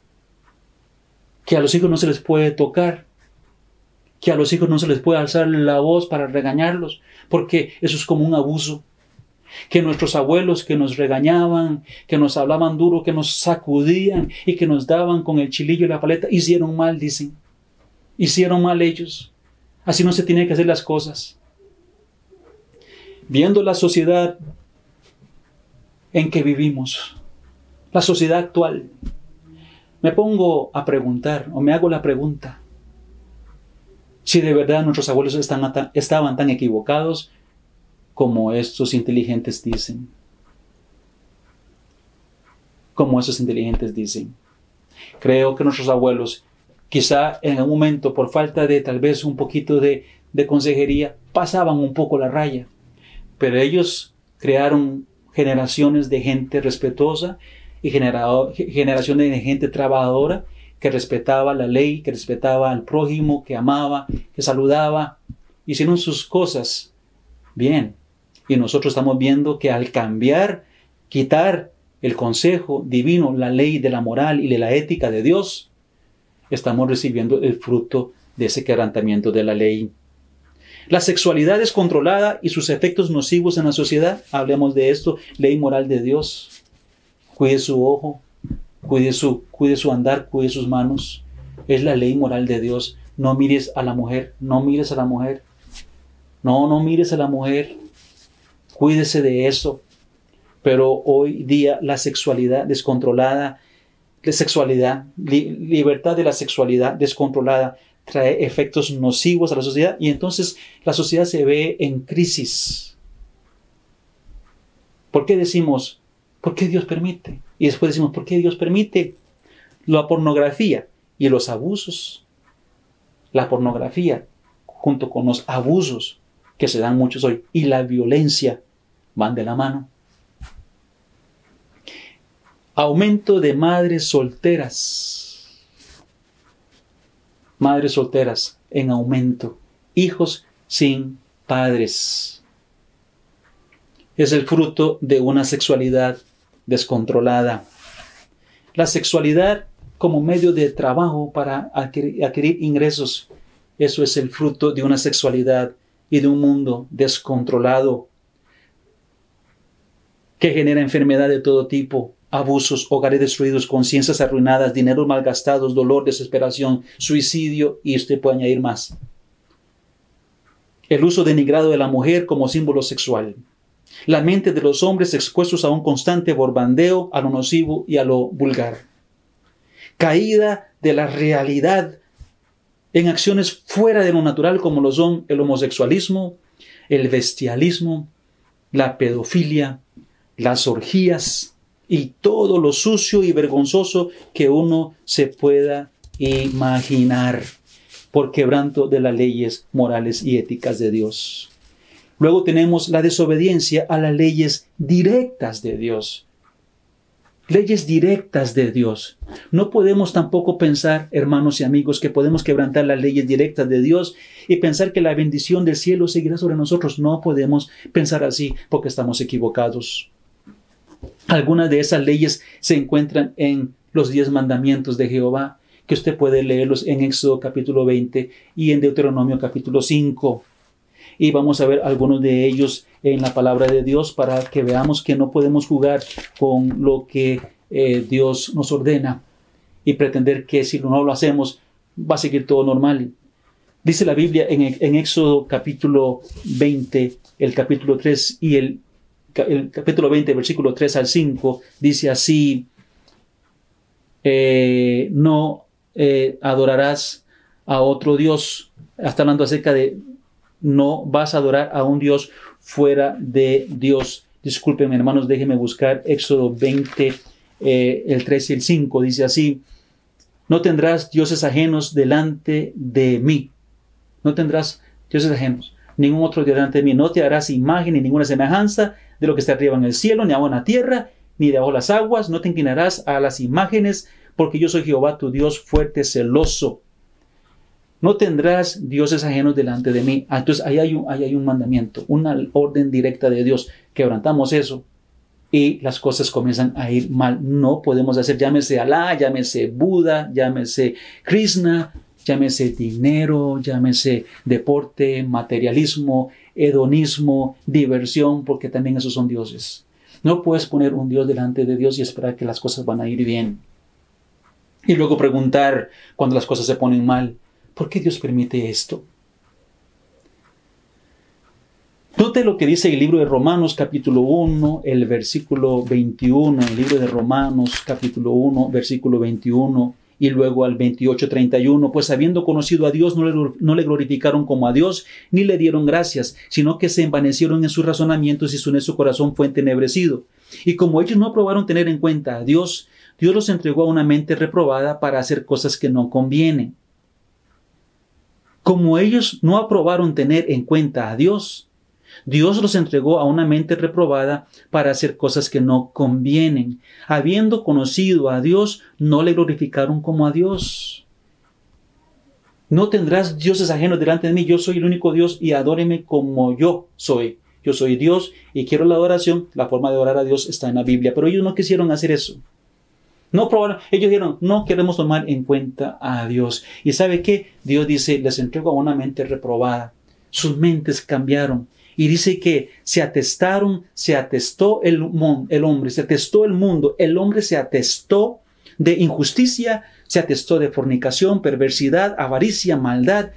que a los hijos no se les puede tocar, que a los hijos no se les puede alzar la voz para regañarlos, porque eso es como un abuso que nuestros abuelos que nos regañaban, que nos hablaban duro, que nos sacudían y que nos daban con el chilillo y la paleta, hicieron mal, dicen. Hicieron mal ellos. Así no se tienen que hacer las cosas. Viendo la sociedad en que vivimos, la sociedad actual, me pongo a preguntar o me hago la pregunta si de verdad nuestros abuelos estaban tan equivocados como estos inteligentes dicen. Como estos inteligentes dicen. Creo que nuestros abuelos, quizá en algún momento, por falta de tal vez un poquito de, consejería, pasaban un poco la raya. Pero ellos crearon generaciones de gente respetuosa y generaciones de gente trabajadora que respetaba la ley, que respetaba al prójimo, que amaba, que saludaba. Hicieron sus cosas bien. Y nosotros estamos viendo que al cambiar, quitar el consejo divino, la ley de la moral y de la ética de Dios, estamos recibiendo el fruto de ese quebrantamiento de la ley. La sexualidad descontrolada y sus efectos nocivos en la sociedad, hablemos de esto, ley moral de Dios. Cuide su ojo, cuide su, cuide su andar, cuide sus manos. Es la ley moral de Dios. No mires a la mujer, no mires a la mujer. No, no mires a la mujer. Cuídese de eso. Pero hoy día la sexualidad descontrolada, la sexualidad, libertad de la sexualidad descontrolada trae efectos nocivos a la sociedad y entonces la sociedad se ve en crisis. ¿Por qué decimos, por qué Dios permite? Y después decimos, ¿por qué Dios permite la pornografía y los abusos? La pornografía junto con los abusos que se dan muchos hoy y la violencia van de la mano. Aumento de madres solteras. Madres solteras en aumento. Hijos sin padres. Es el fruto de una sexualidad descontrolada. La sexualidad como medio de trabajo para adquirir, adquirir, ingresos, eso es el fruto de una sexualidad y de un mundo descontrolado que genera enfermedad de todo tipo, abusos, hogares destruidos, conciencias arruinadas, dinero malgastados, dolor, desesperación, suicidio y usted puede añadir más. El uso denigrado de la mujer como símbolo sexual. La mente de los hombres expuestos a un constante borbandeo, a lo nocivo y a lo vulgar. Caída de la realidad en acciones fuera de lo natural como lo son el homosexualismo, el bestialismo, la pedofilia, las orgías y todo lo sucio y vergonzoso que uno se pueda imaginar por quebranto de las leyes morales y éticas de Dios. Luego tenemos la desobediencia a las leyes directas de Dios. leyes directas de Dios. No podemos tampoco pensar, hermanos y amigos, que podemos quebrantar las leyes directas de Dios y pensar que la bendición del cielo seguirá sobre nosotros. No podemos pensar así porque estamos equivocados. Algunas de esas leyes se encuentran en los diez mandamientos de Jehová, que usted puede leerlos en Éxodo capítulo 20 y en Deuteronomio capítulo 5 y vamos a ver algunos de ellos en la palabra de Dios para que veamos que no podemos jugar con lo que eh, Dios nos ordena y pretender que si no lo hacemos va a seguir todo normal. Dice la Biblia en, en Éxodo capítulo 20, el capítulo 3 y el, el capítulo 20, versículo 3 al 5, dice así, eh, no eh, adorarás a otro Dios. Está hablando acerca de no vas a adorar a un Dios fuera de Dios. Disculpen, hermanos, déjenme buscar Éxodo 20, eh, el 3 y el 5. Dice así, no tendrás dioses ajenos delante de mí. No tendrás dioses ajenos. Ningún otro delante de mí. No te harás imagen ni ninguna semejanza de lo que está arriba en el cielo, ni abajo en la tierra, ni debajo las aguas. No te inclinarás a las imágenes, porque yo soy Jehová tu Dios fuerte, celoso no tendrás dioses ajenos delante de mí. Ah, entonces ahí hay, un, ahí hay un mandamiento, una orden directa de Dios. Quebrantamos eso y las cosas comienzan a ir mal. No podemos hacer, llámese Alá, llámese Buda, llámese Krishna, llámese dinero, llámese deporte, materialismo, hedonismo, diversión, porque también esos son dioses. No puedes poner un Dios delante de Dios y esperar que las cosas van a ir bien. Y luego preguntar cuando las cosas se ponen mal, ¿Por qué Dios permite esto? Note lo que dice el libro de Romanos capítulo 1, el versículo 21, el libro de Romanos capítulo 1, versículo 21 y luego al 28, 31, pues habiendo conocido a Dios no le, no le glorificaron como a Dios ni le dieron gracias, sino que se envanecieron en sus razonamientos y su necio corazón fue entenebrecido. Y como ellos no aprobaron tener en cuenta a Dios, Dios los entregó a una mente reprobada para hacer cosas que no convienen. Como ellos no aprobaron tener en cuenta a Dios, Dios los entregó a una mente reprobada para hacer cosas que no convienen. Habiendo conocido a Dios, no le glorificaron como a Dios. No tendrás dioses ajenos delante de mí, yo soy el único Dios y adóreme como yo soy. Yo soy Dios y quiero la adoración. La forma de orar a Dios está en la Biblia, pero ellos no quisieron hacer eso. No probaron, ellos dijeron, no queremos tomar en cuenta a Dios. Y sabe qué? Dios dice, les entrego a una mente reprobada. Sus mentes cambiaron. Y dice que se atestaron, se atestó el, el hombre, se atestó el mundo, el hombre se atestó de injusticia, se atestó de fornicación, perversidad, avaricia, maldad,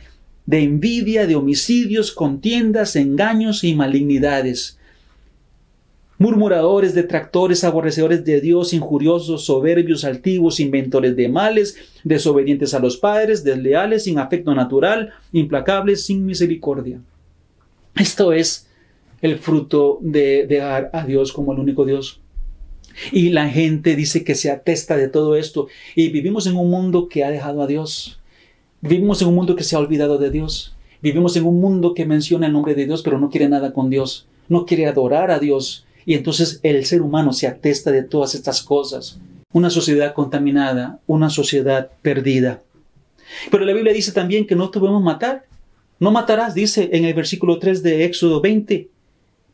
de envidia, de homicidios, contiendas, engaños y malignidades murmuradores, detractores, aborrecedores de Dios, injuriosos, soberbios, altivos, inventores de males, desobedientes a los padres, desleales, sin afecto natural, implacables, sin misericordia. Esto es el fruto de dejar a Dios como el único Dios. Y la gente dice que se atesta de todo esto. Y vivimos en un mundo que ha dejado a Dios. Vivimos en un mundo que se ha olvidado de Dios. Vivimos en un mundo que menciona el nombre de Dios, pero no quiere nada con Dios. No quiere adorar a Dios. Y entonces el ser humano se atesta de todas estas cosas. Una sociedad contaminada, una sociedad perdida. Pero la Biblia dice también que no debemos matar. No matarás, dice en el versículo 3 de Éxodo 20.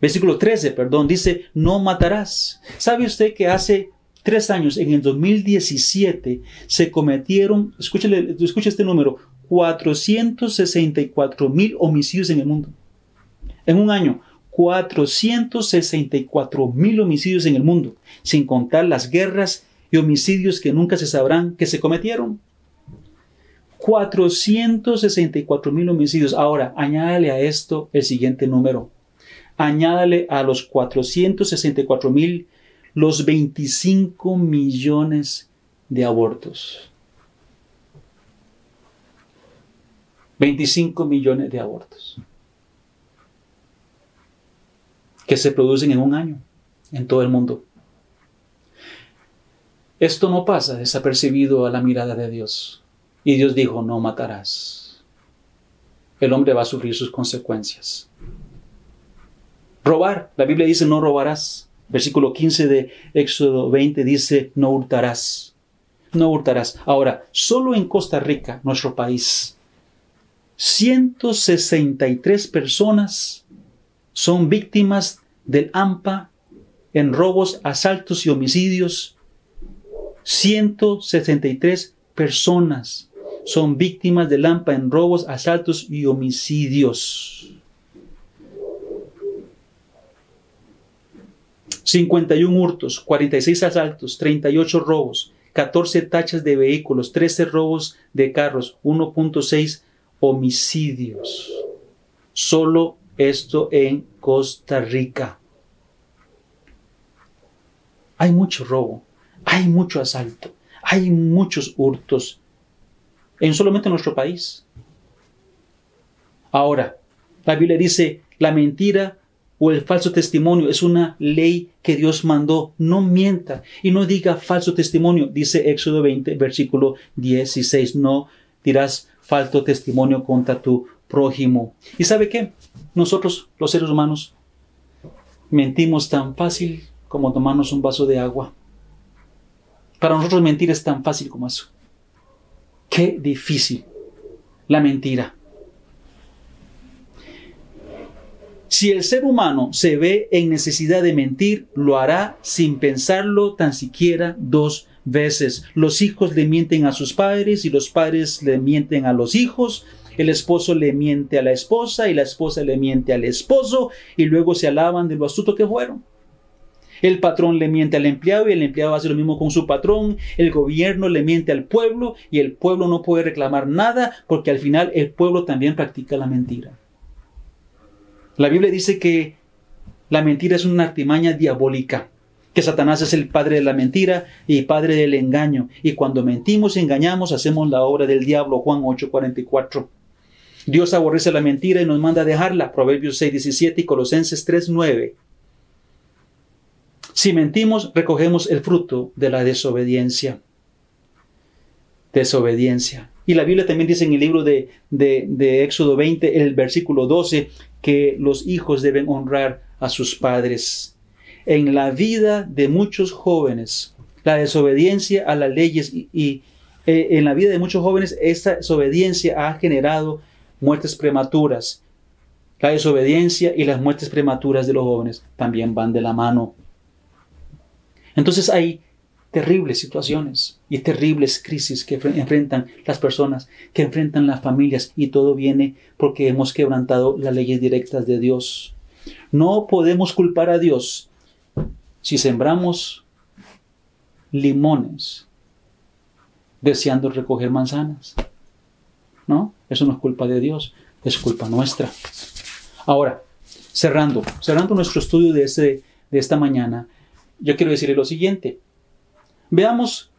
Versículo 13, perdón, dice, no matarás. ¿Sabe usted que hace tres años, en el 2017, se cometieron, escúchale, escuche este número, 464 mil homicidios en el mundo? En un año, 464 mil homicidios en el mundo, sin contar las guerras y homicidios que nunca se sabrán que se cometieron. 464 mil homicidios. Ahora, añádale a esto el siguiente número. Añádale a los 464 mil los 25 millones de abortos. 25 millones de abortos que se producen en un año en todo el mundo. Esto no pasa desapercibido a la mirada de Dios. Y Dios dijo, no matarás. El hombre va a sufrir sus consecuencias. Robar, la Biblia dice, no robarás. Versículo 15 de Éxodo 20 dice, no hurtarás. No hurtarás. Ahora, solo en Costa Rica, nuestro país, 163 personas son víctimas del AMPA en robos, asaltos y homicidios. 163 personas son víctimas del AMPA en robos, asaltos y homicidios. 51 hurtos, 46 asaltos, 38 robos, 14 tachas de vehículos, 13 robos de carros, 1.6 homicidios. Solo esto en Costa Rica. Hay mucho robo, hay mucho asalto, hay muchos hurtos en solamente nuestro país. Ahora, la Biblia dice, la mentira o el falso testimonio es una ley que Dios mandó. No mienta y no diga falso testimonio. Dice Éxodo 20, versículo 16. No dirás falso testimonio contra tu prójimo. ¿Y sabe qué? Nosotros, los seres humanos, mentimos tan fácil como tomarnos un vaso de agua. Para nosotros mentir es tan fácil como eso. Qué difícil la mentira. Si el ser humano se ve en necesidad de mentir, lo hará sin pensarlo tan siquiera dos veces. Los hijos le mienten a sus padres y los padres le mienten a los hijos. El esposo le miente a la esposa y la esposa le miente al esposo y luego se alaban de lo astuto que fueron. El patrón le miente al empleado y el empleado hace lo mismo con su patrón. El gobierno le miente al pueblo y el pueblo no puede reclamar nada porque al final el pueblo también practica la mentira. La Biblia dice que la mentira es una artimaña diabólica, que Satanás es el padre de la mentira y padre del engaño, y cuando mentimos y engañamos hacemos la obra del diablo, Juan 8:44. Dios aborrece la mentira y nos manda a dejarla, Proverbios 6:17 y Colosenses 3:9. Si mentimos, recogemos el fruto de la desobediencia. Desobediencia. Y la Biblia también dice en el libro de, de, Éxodo 20, el versículo 12, que los hijos deben honrar a sus padres. En la vida de muchos jóvenes, la desobediencia a las leyes y, eh, en la vida de muchos jóvenes, esta desobediencia ha generado muertes prematuras. La desobediencia y las muertes prematuras de los jóvenes también van de la mano. Entonces hay terribles situaciones y terribles crisis que enfrentan las personas, que enfrentan las familias y todo viene porque hemos quebrantado las leyes directas de Dios. No podemos culpar a Dios si sembramos limones deseando recoger manzanas. ¿No? Eso no es culpa de Dios, es culpa nuestra. Ahora, cerrando, cerrando nuestro estudio de, este, de esta mañana, yo quiero decirle lo siguiente. Veamos,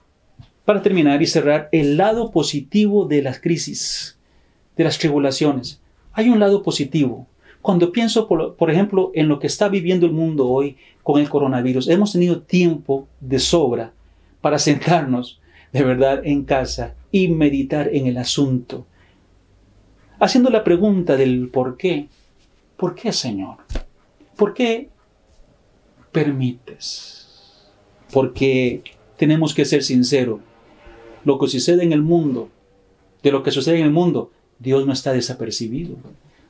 para terminar y cerrar, el lado positivo de las crisis, de las tribulaciones. Hay un lado positivo. Cuando pienso, por, ejemplo, en lo que está viviendo el mundo hoy con el coronavirus, hemos tenido tiempo de sobra para sentarnos de verdad en casa y meditar en el asunto, haciendo la pregunta del por qué. ¿Por qué, Señor? ¿Por qué permites? Porque tenemos que ser sinceros. Lo que sucede en el mundo, de lo que sucede en el mundo, Dios no está desapercibido.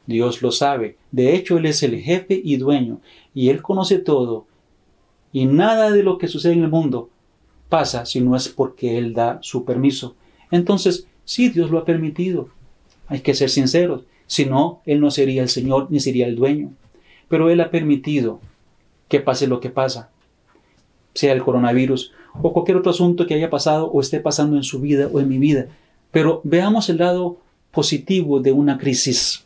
Dios lo sabe. De hecho, Él es el jefe y dueño. Y Él conoce todo. Y nada de lo que sucede en el mundo pasa si no es porque Él da su permiso. Entonces, sí, Dios lo ha permitido. Hay que ser sinceros. Si no, Él no sería el Señor ni sería el dueño. Pero Él ha permitido que pase lo que pasa. Sea el coronavirus o cualquier otro asunto que haya pasado o esté pasando en su vida o en mi vida. Pero veamos el lado positivo de una crisis.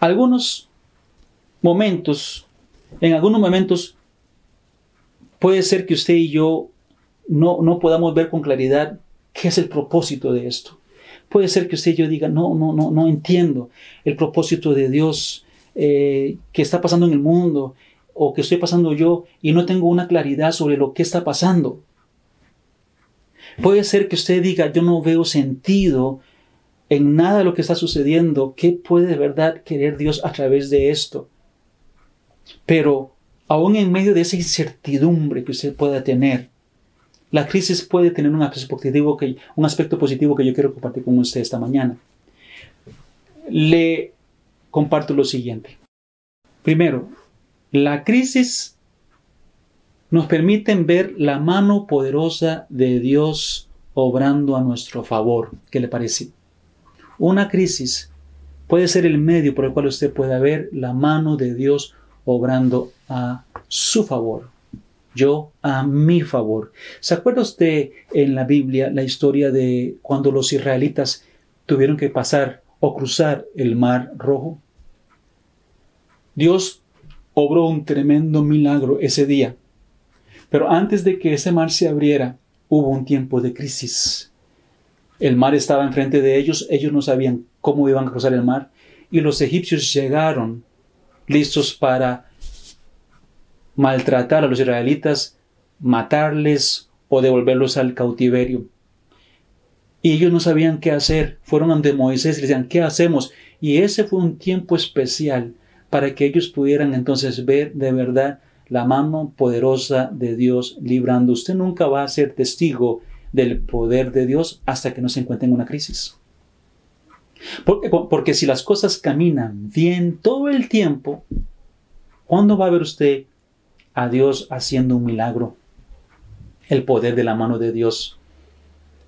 Algunos momentos, en algunos momentos, puede ser que usted y yo no, no podamos ver con claridad qué es el propósito de esto. Puede ser que usted y yo diga, no, no, no, no entiendo el propósito de Dios eh, que está pasando en el mundo o que estoy pasando yo y no tengo una claridad sobre lo que está pasando. Puede ser que usted diga, yo no veo sentido en nada de lo que está sucediendo. ¿Qué puede de verdad querer Dios a través de esto? Pero aún en medio de esa incertidumbre que usted pueda tener, la crisis puede tener un aspecto positivo que, un aspecto positivo que yo quiero compartir con usted esta mañana. Le comparto lo siguiente. Primero, la crisis nos permite ver la mano poderosa de Dios obrando a nuestro favor. ¿Qué le parece? Una crisis puede ser el medio por el cual usted pueda ver la mano de Dios obrando a su favor. Yo a mi favor. ¿Se acuerda usted en la Biblia la historia de cuando los israelitas tuvieron que pasar o cruzar el mar rojo? Dios obró un tremendo milagro ese día. Pero antes de que ese mar se abriera, hubo un tiempo de crisis. El mar estaba enfrente de ellos, ellos no sabían cómo iban a cruzar el mar, y los egipcios llegaron listos para maltratar a los israelitas, matarles o devolverlos al cautiverio. Y ellos no sabían qué hacer. Fueron ante Moisés y le decían, ¿qué hacemos? Y ese fue un tiempo especial para que ellos pudieran entonces ver de verdad la mano poderosa de Dios librando. Usted nunca va a ser testigo del poder de Dios hasta que no se encuentre en una crisis. Porque, porque si las cosas caminan bien todo el tiempo, ¿cuándo va a ver usted a Dios haciendo un milagro? El poder de la mano de Dios.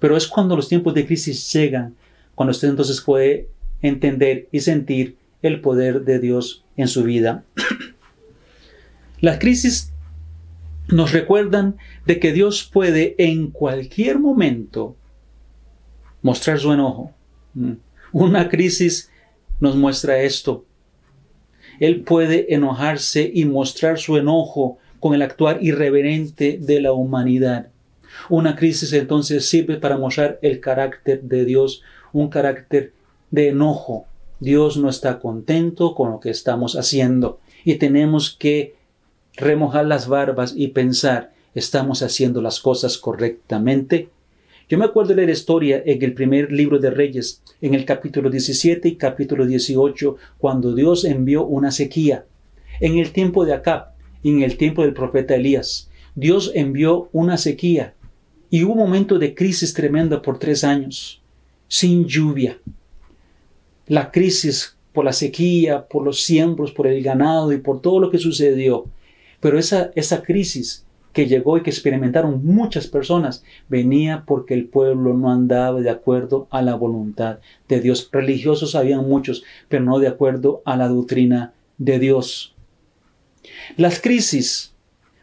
Pero es cuando los tiempos de crisis llegan, cuando usted entonces puede entender y sentir el poder de Dios en su vida. Las crisis nos recuerdan de que Dios puede en cualquier momento mostrar su enojo. Mm. Una crisis nos muestra esto. Él puede enojarse y mostrar su enojo con el actuar irreverente de la humanidad. Una crisis entonces sirve para mostrar el carácter de Dios, un carácter de enojo, Dios no está contento con lo que estamos haciendo y tenemos que remojar las barbas y pensar, ¿estamos haciendo las cosas correctamente? Yo me acuerdo de la historia en el primer libro de Reyes, en el capítulo 17 y capítulo 18, cuando Dios envió una sequía. En el tiempo de Acab y en el tiempo del profeta Elías, Dios envió una sequía y hubo un momento de crisis tremenda por tres años, sin lluvia la crisis por la sequía, por los siembros, por el ganado y por todo lo que sucedió. Pero esa, esa crisis que llegó y que experimentaron muchas personas venía porque el pueblo no andaba de acuerdo a la voluntad de Dios. Religiosos habían muchos, pero no de acuerdo a la doctrina de Dios. Las crisis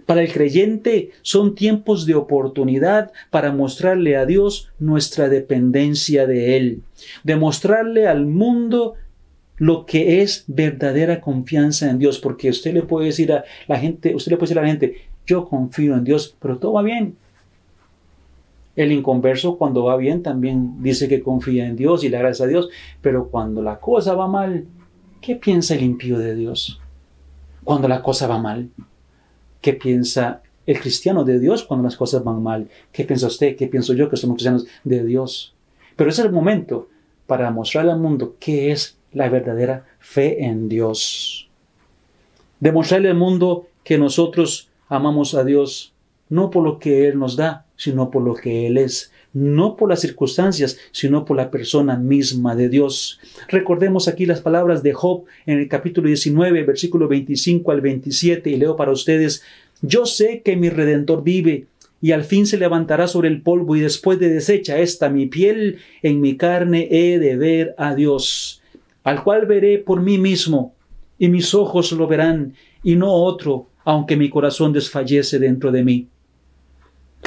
para el creyente son tiempos de oportunidad para mostrarle a Dios nuestra dependencia de Él, demostrarle al mundo lo que es verdadera confianza en Dios, porque usted le puede decir a la gente, usted le puede decir a la gente, yo confío en Dios, pero todo va bien. El inconverso cuando va bien también dice que confía en Dios y le agradece a Dios, pero cuando la cosa va mal, ¿qué piensa el impío de Dios? Cuando la cosa va mal, ¿Qué piensa el cristiano de Dios cuando las cosas van mal? ¿Qué piensa usted? ¿Qué pienso yo que somos cristianos de Dios? Pero es el momento para mostrarle al mundo qué es la verdadera fe en Dios. Demostrarle al mundo que nosotros amamos a Dios no por lo que Él nos da, sino por lo que Él es, no por las circunstancias, sino por la persona misma de Dios. Recordemos aquí las palabras de Job en el capítulo 19, versículo 25 al 27, y leo para ustedes, Yo sé que mi Redentor vive, y al fin se levantará sobre el polvo, y después de deshecha esta mi piel, en mi carne he de ver a Dios, al cual veré por mí mismo, y mis ojos lo verán, y no otro, aunque mi corazón desfallece dentro de mí.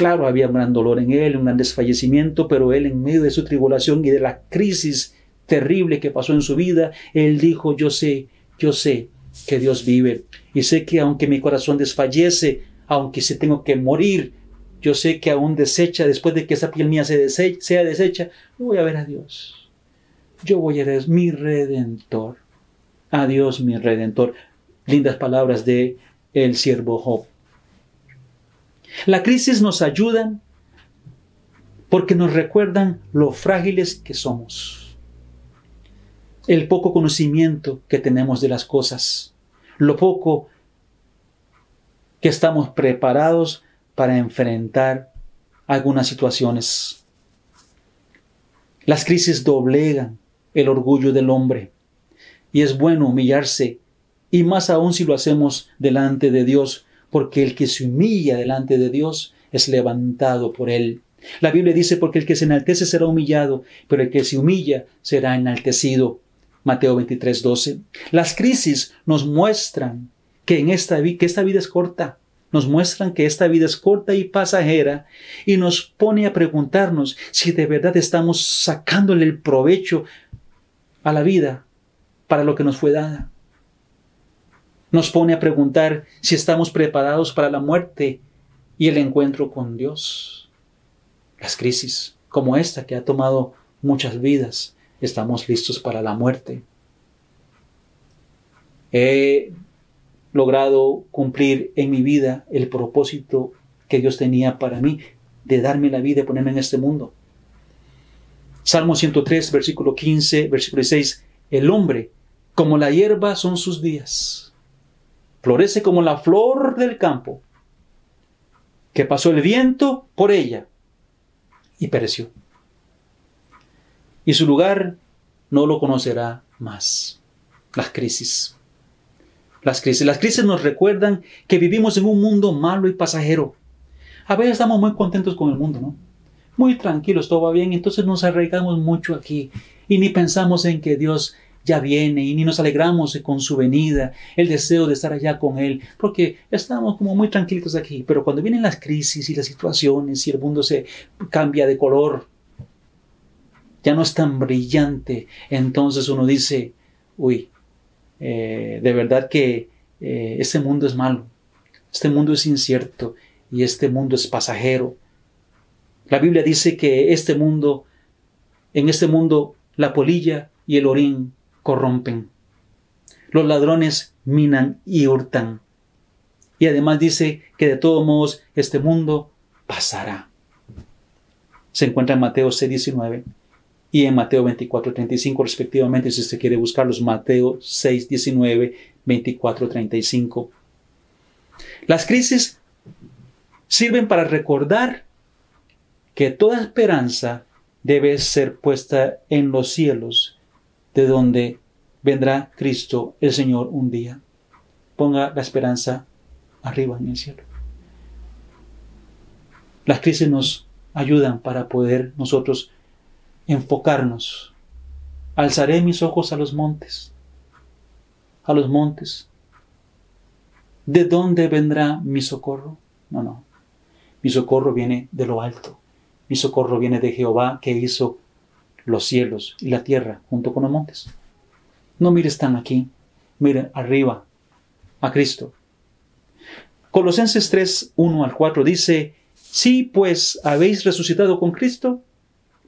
Claro, había un gran dolor en él, un gran desfallecimiento, pero él en medio de su tribulación y de la crisis terrible que pasó en su vida, él dijo, yo sé, yo sé que Dios vive y sé que aunque mi corazón desfallece, aunque se tengo que morir, yo sé que aún desecha, después de que esa piel mía se sea deshecha, voy a ver a Dios. Yo voy a ver a mi redentor. A Dios mi redentor. Lindas palabras de el siervo Job. La crisis nos ayudan porque nos recuerdan lo frágiles que somos, el poco conocimiento que tenemos de las cosas, lo poco que estamos preparados para enfrentar algunas situaciones. Las crisis doblegan el orgullo del hombre. Y es bueno humillarse y más aún si lo hacemos delante de Dios, porque el que se humilla delante de Dios es levantado por Él. La Biblia dice, porque el que se enaltece será humillado, pero el que se humilla será enaltecido. Mateo 23, 12. Las crisis nos muestran que, en esta, que esta vida es corta, nos muestran que esta vida es corta y pasajera y nos pone a preguntarnos si de verdad estamos sacándole el provecho a la vida para lo que nos fue dada. Nos pone a preguntar si estamos preparados para la muerte y el encuentro con Dios. Las crisis como esta que ha tomado muchas vidas, estamos listos para la muerte. He logrado cumplir en mi vida el propósito que Dios tenía para mí de darme la vida y ponerme en este mundo. Salmo 103, versículo 15, versículo 6. El hombre, como la hierba son sus días. Florece como la flor del campo, que pasó el viento por ella y pereció. Y su lugar no lo conocerá más. Las crisis. Las crisis. Las crisis nos recuerdan que vivimos en un mundo malo y pasajero. A veces estamos muy contentos con el mundo, ¿no? Muy tranquilos, todo va bien, entonces nos arraigamos mucho aquí y ni pensamos en que Dios ya viene y ni nos alegramos con su venida, el deseo de estar allá con Él, porque estamos como muy tranquilos aquí. Pero cuando vienen las crisis y las situaciones y el mundo se cambia de color, ya no es tan brillante, entonces uno dice, uy, eh, de verdad que eh, este mundo es malo, este mundo es incierto y este mundo es pasajero. La Biblia dice que este mundo, en este mundo, la polilla y el orín corrompen. Los ladrones minan y hurtan. Y además dice que de todos modos este mundo pasará. Se encuentra en Mateo 6, 19 y en Mateo 24, 35 respectivamente, si usted quiere buscarlos, Mateo 6, 19, 24, 35. Las crisis sirven para recordar que toda esperanza debe ser puesta en los cielos, de donde vendrá Cristo el Señor un día. Ponga la esperanza arriba en el cielo. Las crisis nos ayudan para poder nosotros enfocarnos. Alzaré mis ojos a los montes, a los montes. ¿De dónde vendrá mi socorro? No, no. Mi socorro viene de lo alto. Mi socorro viene de Jehová que hizo los cielos y la tierra junto con los montes. No mires tan aquí, mire arriba, a Cristo. Colosenses 3, 1 al 4 dice, Si pues habéis resucitado con Cristo,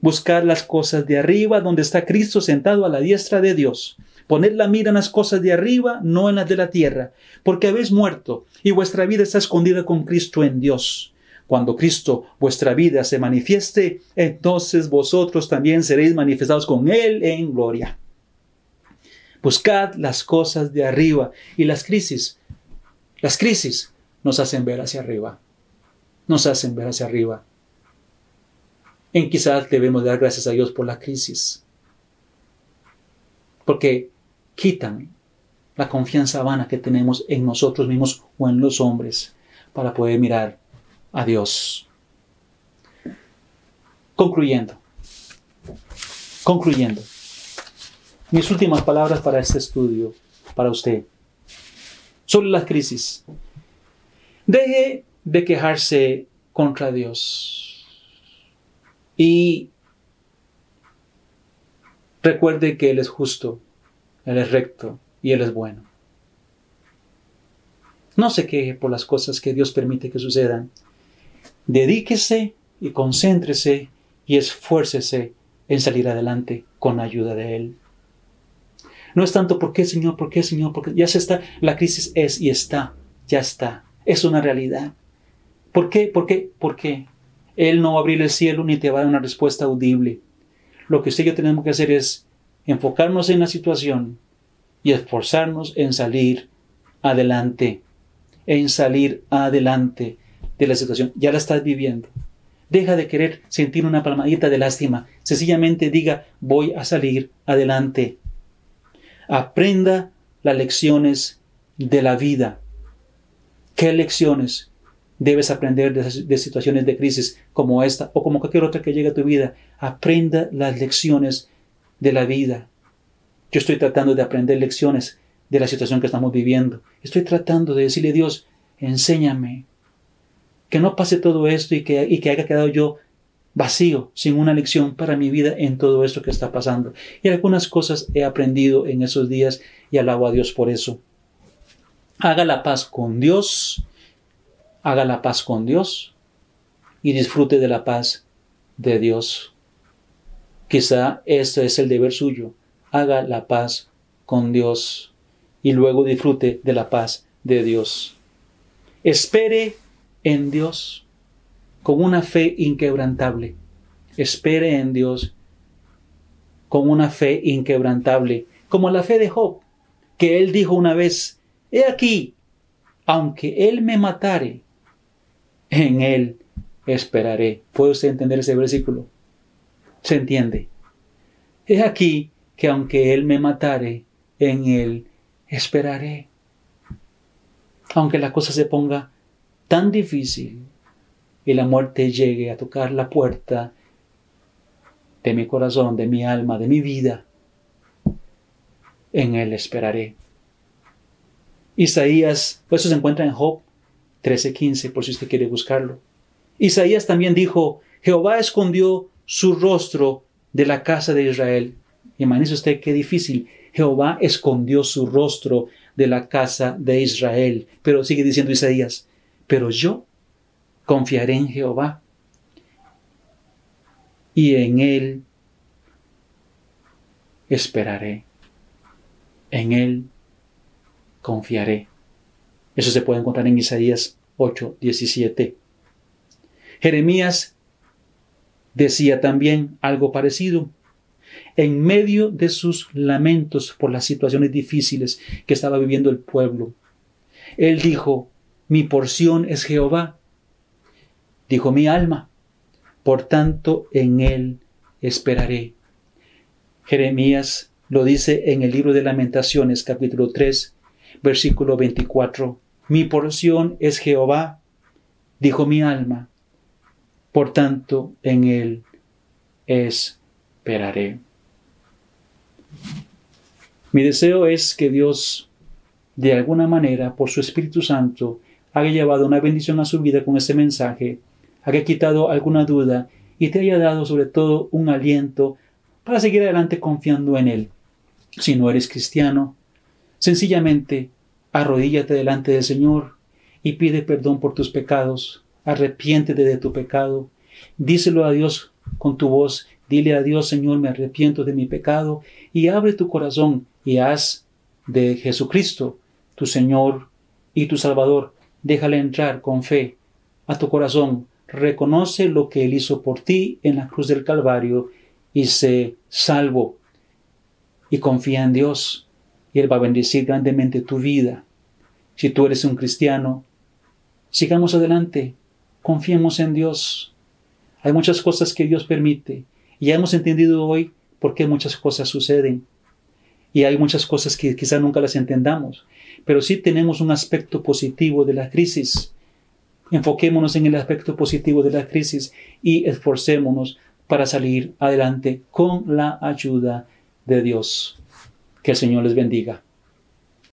Buscar las cosas de arriba, donde está Cristo sentado a la diestra de Dios. Poned la mira en las cosas de arriba, no en las de la tierra, porque habéis muerto, y vuestra vida está escondida con Cristo en Dios. Cuando Cristo, vuestra vida, se manifieste, entonces vosotros también seréis manifestados con Él en gloria. Buscad las cosas de arriba y las crisis. Las crisis nos hacen ver hacia arriba. Nos hacen ver hacia arriba en quizás debemos dar gracias a Dios por la crisis. Porque quitan la confianza vana que tenemos en nosotros mismos o en los hombres para poder mirar a Dios. Concluyendo, concluyendo, mis últimas palabras para este estudio, para usted, sobre la crisis. Deje de quejarse contra Dios. Y recuerde que Él es justo, Él es recto y Él es bueno. No se queje por las cosas que Dios permite que sucedan. Dedíquese y concéntrese y esfuércese en salir adelante con ayuda de Él. No es tanto por qué, Señor, por qué, Señor, porque ya se está, la crisis es y está, ya está, es una realidad. ¿Por qué? ¿Por qué? ¿Por qué? Él no va a abrir el cielo ni te va a dar una respuesta audible. Lo que usted y yo tenemos que hacer es enfocarnos en la situación y esforzarnos en salir adelante. en salir adelante de la situación. Ya la estás viviendo. Deja de querer sentir una palmadita de lástima. Sencillamente diga, voy a salir adelante. Aprenda las lecciones de la vida. ¿Qué lecciones debes aprender de, situaciones de crisis como esta o como cualquier otra que llegue a tu vida? Aprenda las lecciones de la vida. Yo estoy tratando de aprender lecciones de la situación que estamos viviendo. Estoy tratando de decirle a Dios, enséñame. Que no pase todo esto y que, y que haya quedado yo vacío, sin una lección para mi vida en todo esto que está pasando. Y algunas cosas he aprendido en esos días y alabo a Dios por eso. Haga la paz con Dios, haga la paz con Dios y disfrute de la paz de Dios. Quizá este es el deber suyo. Haga la paz con Dios y luego disfrute de la paz de Dios. Espere en Dios con una fe inquebrantable. Espere en Dios con una fe inquebrantable, como la fe de Job, que él dijo una vez, He aquí, aunque él me matare, en él esperaré. ¿Puede usted entender ese versículo? ¿Se entiende? He aquí que aunque él me matare, en él esperaré. Aunque la cosa se ponga tan difícil y la muerte llegue a tocar la puerta de mi corazón, de mi alma, de mi vida, en Él esperaré. Isaías, pues eso se encuentra en Job 13:15, por si usted quiere buscarlo. Isaías también dijo, Jehová escondió su rostro de la casa de Israel. Imagínese usted qué difícil. Jehová escondió su rostro de la casa de Israel. Pero sigue diciendo Isaías, pero yo confiaré en Jehová y en Él esperaré. En Él confiaré. Eso se puede encontrar en Isaías 8, 17. Jeremías decía también algo parecido en medio de sus lamentos por las situaciones difíciles que estaba viviendo el pueblo. Él dijo, mi porción es Jehová. Dijo mi alma, por tanto en él esperaré. Jeremías lo dice en el libro de lamentaciones capítulo 3, versículo 24. Mi porción es Jehová, dijo mi alma, por tanto en él esperaré. Mi deseo es que Dios, de alguna manera, por su Espíritu Santo, haya llevado una bendición a su vida con este mensaje, haya quitado alguna duda y te haya dado sobre todo un aliento para seguir adelante confiando en Él. Si no eres cristiano, sencillamente arrodíllate delante del Señor y pide perdón por tus pecados, arrepiéntete de tu pecado, díselo a Dios con tu voz Dile a Dios, Señor, me arrepiento de mi pecado y abre tu corazón y haz de Jesucristo tu Señor y tu Salvador. Déjale entrar con fe a tu corazón. Reconoce lo que Él hizo por ti en la cruz del Calvario y sé salvo. Y confía en Dios y Él va a bendecir grandemente tu vida. Si tú eres un cristiano, sigamos adelante, confiemos en Dios. Hay muchas cosas que Dios permite y ya hemos entendido hoy por qué muchas cosas suceden. Y hay muchas cosas que quizá nunca las entendamos. Pero sí tenemos un aspecto positivo de la crisis. Enfoquémonos en el aspecto positivo de la crisis y esforcémonos para salir adelante con la ayuda de Dios. Que el Señor les bendiga.